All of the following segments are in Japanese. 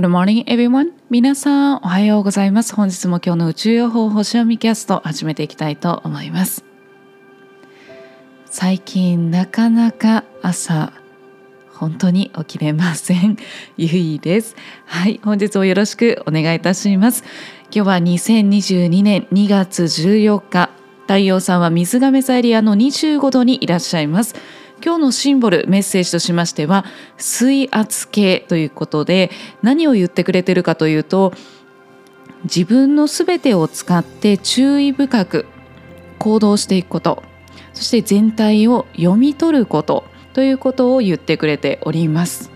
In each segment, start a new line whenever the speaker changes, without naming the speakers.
Good morning, everyone. 皆さん、おはようございます。本日も今日の宇宙予報星読みキャスト始めていきたいと思います。最近なかなか朝本当に起きれません。ゆいです。はい、本日もよろしくお願いいたします。今日は2022年2月14日、太陽さんは水亀座エリアの25度にいらっしゃいます。今日のシンボルメッセージとしましては水圧計ということで何を言ってくれてるかというと自分のすべてを使って注意深く行動していくことそして全体を読み取ることということを言ってくれております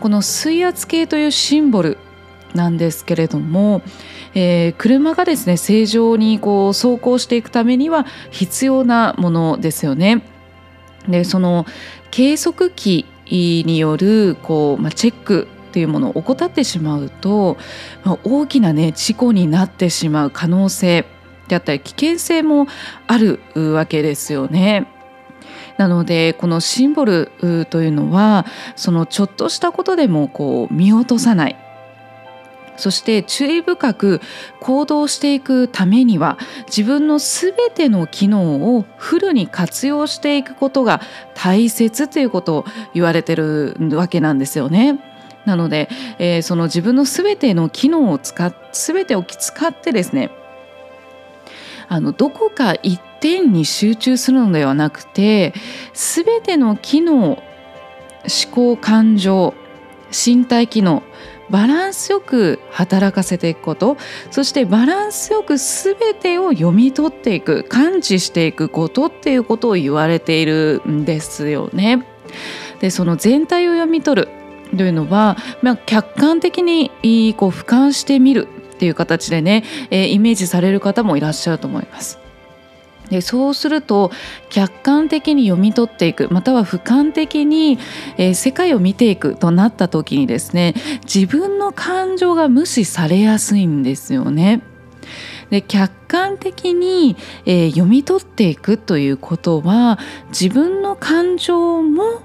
この水圧計というシンボルなんですけれども、えー、車がですね正常にこう走行していくためには必要なものですよね。でその計測器によるこう、まあ、チェックっていうものを怠ってしまうと、まあ、大きなね事故になってしまう可能性であったり危険性もあるわけですよね。なのでこのシンボルというのはそのちょっとしたことでもこう見落とさないそして注意深く行動していくためには自分の全ての機能をフルに活用していくことが大切ということを言われてるわけなんですよね。なので、えー、その自分の全ての機能を使っ全てを使ってですねあのどこか一点に集中するのではなくて全ての機能思考感情身体機能バランスよく働かせていくことそしてバランスよく全てを読み取っていく感知していくことっていうことを言われているんですよね。でその全体を読み取るというのは、まあ、客観的にこう俯瞰してみるっていう形でね、えー、イメージされる方もいらっしゃると思います。でそうすると客観的に読み取っていくまたは俯瞰的に、えー、世界を見ていくとなった時にですね自分の感情が無視されやすいんですよね。で客観的に、えー、読み取っていくということは自分の感情も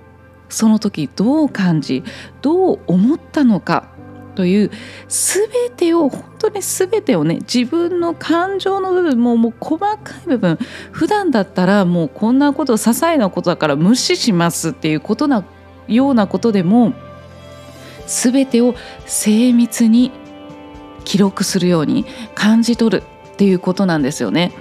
その時どう感じどう思ったのかという全てを本当に全てをね自分の感情の部分ももう細かい部分普段だったらもうこんなこと些細なことだから無視しますっていうことなようなことでも全てを精密に記録するように感じ取るっていうことなんですよね。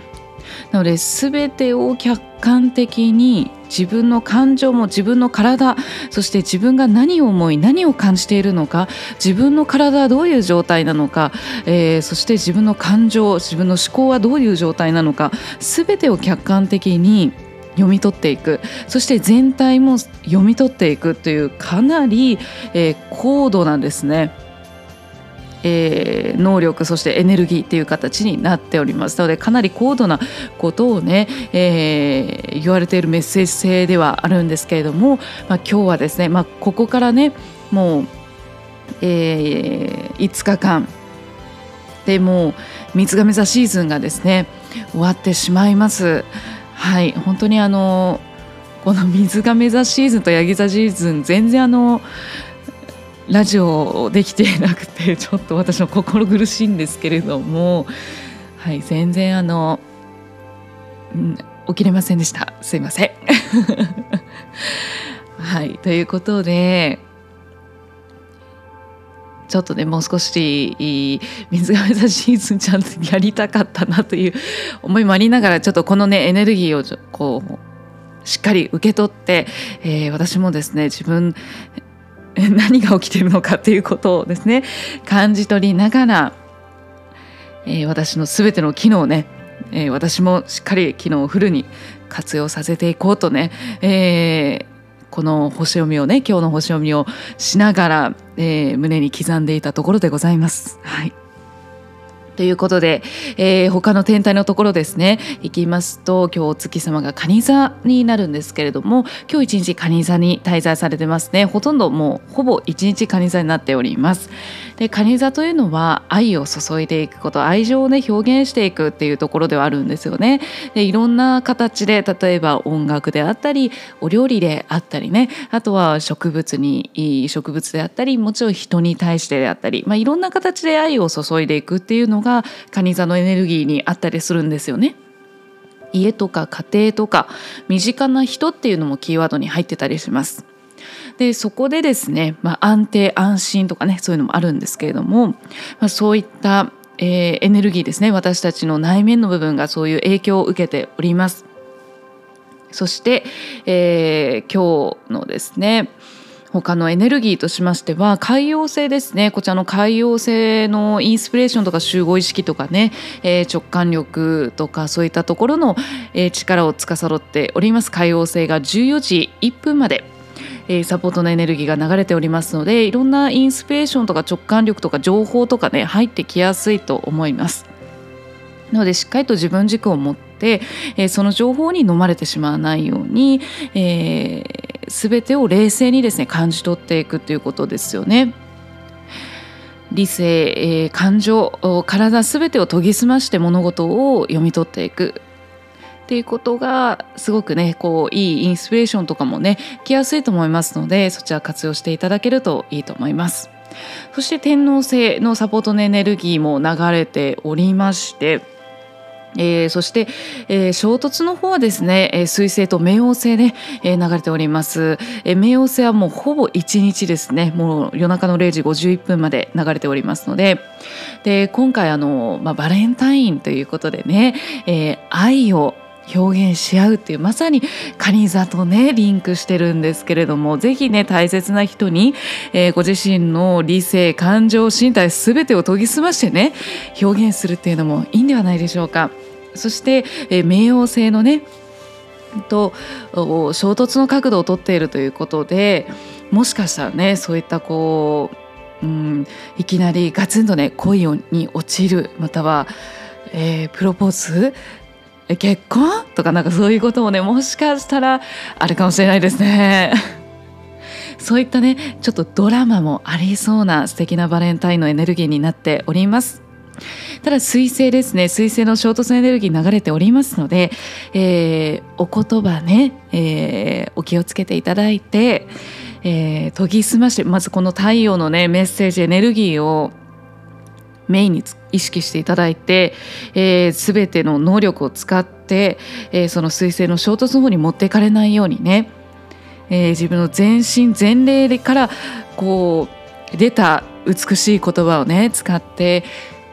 なので全てを客観的に自分の感情も自分の体そして自分が何を思い何を感じているのか自分の体はどういう状態なのか、えー、そして自分の感情自分の思考はどういう状態なのか全てを客観的に読み取っていくそして全体も読み取っていくというかなり、えー、高度なんですね。えー、能力そしてエネルギーっていう形になっておりますのでかなり高度なことをね、えー、言われているメッセージ性ではあるんですけれども、まあ、今日はですね、まあ、ここからねもう、えー、5日間でもう水亀座シーズンがですね終わってしまいます。はい本当にあのこの水亀座シーズンとヤギ座シーズン全然あのラジオできてなくてちょっと私の心苦しいんですけれども、はい、全然あの、うん、起きれませんでしたすいません。はいということでちょっとねもう少し水亀座シーズンちゃんとやりたかったなという思いもありながらちょっとこのねエネルギーをこうしっかり受け取って、えー、私もですね自分 何が起きているのかということをですね感じ取りながら、えー、私の全ての機能をね、えー、私もしっかり機能をフルに活用させていこうとね、えー、この星読みをね今日の星読みをしながら、え、胸に刻んでいたところでございます。はいということで、えー、他の天体のところですね。行きますと今日お月様が蟹座になるんですけれども今日一日蟹座に滞在されてますね。ほとんどもうほぼ一日蟹座になっております。で蟹座というのは愛を注いでいくこと愛情をね表現していくっていうところではあるんですよね。でいろんな形で例えば音楽であったりお料理であったりね。あとは植物に植物であったりもちろん人に対してであったり、まあ、いろんな形で愛を注いでいくっていうのが蟹座のエネルギーにあったりするんですよね。家とか家庭とか身近な人っていうのもキーワードに入ってたりします。でそこでですね、まあ、安定安心とかねそういうのもあるんですけれども、まあ、そういった、えー、エネルギーですね私たちの内面の部分がそういう影響を受けております。そして、えー、今日のですね他のエネルギーとしましては海洋性ですね。こちらの海洋性のインスピレーションとか集合意識とかね、えー、直感力とかそういったところの、えー、力を司っております。海洋性が14時1分まで。えサポートのエネルギーが流れておりますのでいろんなインスピレーションとか直感力とか情報とかね入ってきやすいと思います。なのでしっかりと自分軸を持って、え、その情報に飲まれてしまわないように、えー、全てを冷静にですね感じ取っていくということですよね。理性、えー、感情体全てを研ぎ澄まして物事を読み取っていくっていうことがすごくねこういいインスピレーションとかもね来やすいと思いますのでそちら活用していただけるといいと思います。そして天王星のサポートのエネルギーも流れておりましてえー、そして、えー、衝突の方はですね、えー、水星と冥王星で、えー、流れております、えー、冥王星はもうほぼ1日ですねもう夜中の0時51分まで流れておりますのでで今回あの、まあ、バレンタインということでね、えー、愛を表現し合うっていうまさに蟹座とねリンクしてるんですけれどもぜひね大切な人に、えー、ご自身の理性感情身体全てを研ぎ澄ましてね表現するっていうのもいいんではないでしょうか。そして、えー、冥王星のねと衝突の角度をとっているということでもしかしたらねそういったこう、うん、いきなりガツンとね恋に落ちるまたは、えー、プロポーズえ結婚？とかなんかそういうこともねもしかしたらあるかもしれないですね。そういったねちょっとドラマもありそうな素敵なバレンタインのエネルギーになっております。ただ水星ですね水星の衝突エネルギー流れておりますので、えー、お言葉ね、えー、お気をつけていただいて、えー、研ぎ澄ましてまずこの太陽のねメッセージエネルギーをメインに意識していただいて、えー、全ての能力を使って、えー、その彗星の衝突の方に持っていかれないようにね、えー、自分の全身全霊からこう出た美しい言葉をね使って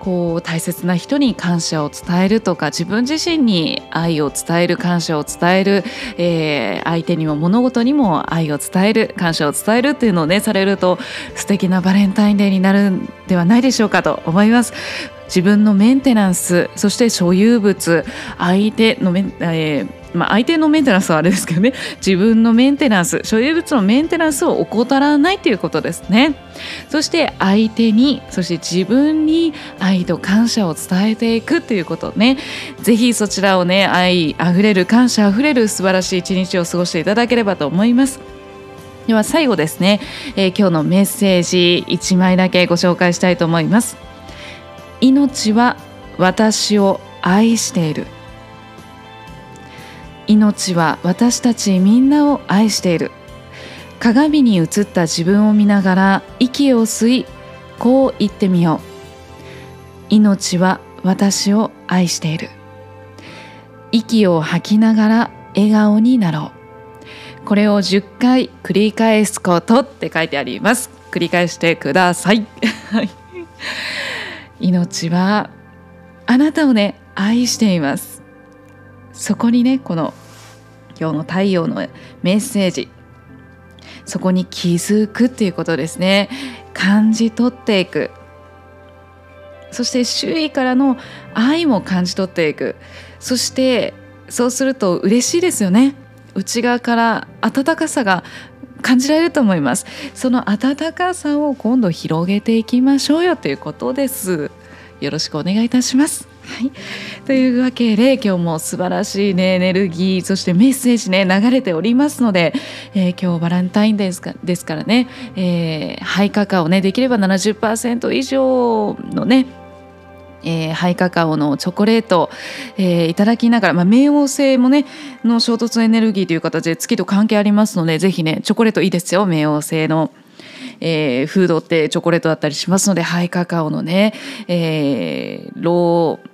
こう大切な人に感謝を伝えるとか自分自身に愛を伝える感謝を伝える、えー、相手にも物事にも愛を伝える感謝を伝えるっていうのをねされると素敵なバレンタインデーになるんではないでしょうかと思います。自分のメンテナンスそして所有物相手のメン、えーまあ、相手のメンテナンスはあれですけどね。自分のメンテナンス所有物のメンテナンスを怠らないということですね。そして相手にそして自分に愛と感謝を伝えていくということね。ぜひそちらをね愛あふれる感謝あふれる素晴らしい一日を過ごしていただければと思います。では最後ですね、えー、今日のメッセージ1枚だけご紹介したいと思います。命は私を愛している。命は私たちみんなを愛している。鏡に映った自分を見ながら息を吸いこう言ってみよう。命は私を愛している。息を吐きながら笑顔になろう。これを10回繰り返すことって書いてあります。繰り返してください。命はあなたをね愛しています。そこにねこの今日の太陽のメッセージ。そこに気づくっていうことですね。感じ取っていく。そして周囲からの愛も感じ取っていく。そしてそうすると嬉しいですよね。内側から温かさが感じられると思います。その温かさを今度広げていきましょうよということです。よろしくお願いいたします。はい、というわけで今日も素晴らしい、ね、エネルギーそしてメッセージね流れておりますので、えー、今日バランタインデーですからね、えー、ハイカカオねできれば70%以上のねえー、ハイカカオのチョコレート、えー、いただきながら、まあ、冥王星もねの衝突エネルギーという形で月と関係ありますのでぜひねチョコレートいいですよ冥王星の。えー、フードってチョコレートだったりしますのでハイカカオのね、えー、ロー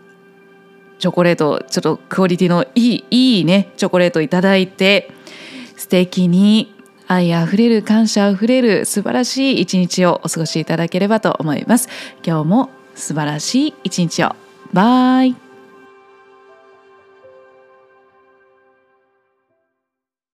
チョコレートちょっとクオリティのいいいいねチョコレートいただいて素敵に愛あふれる感謝あふれる素晴らしい一日をお過ごしいただければと思います。今日も素晴らしい一日を。バイ。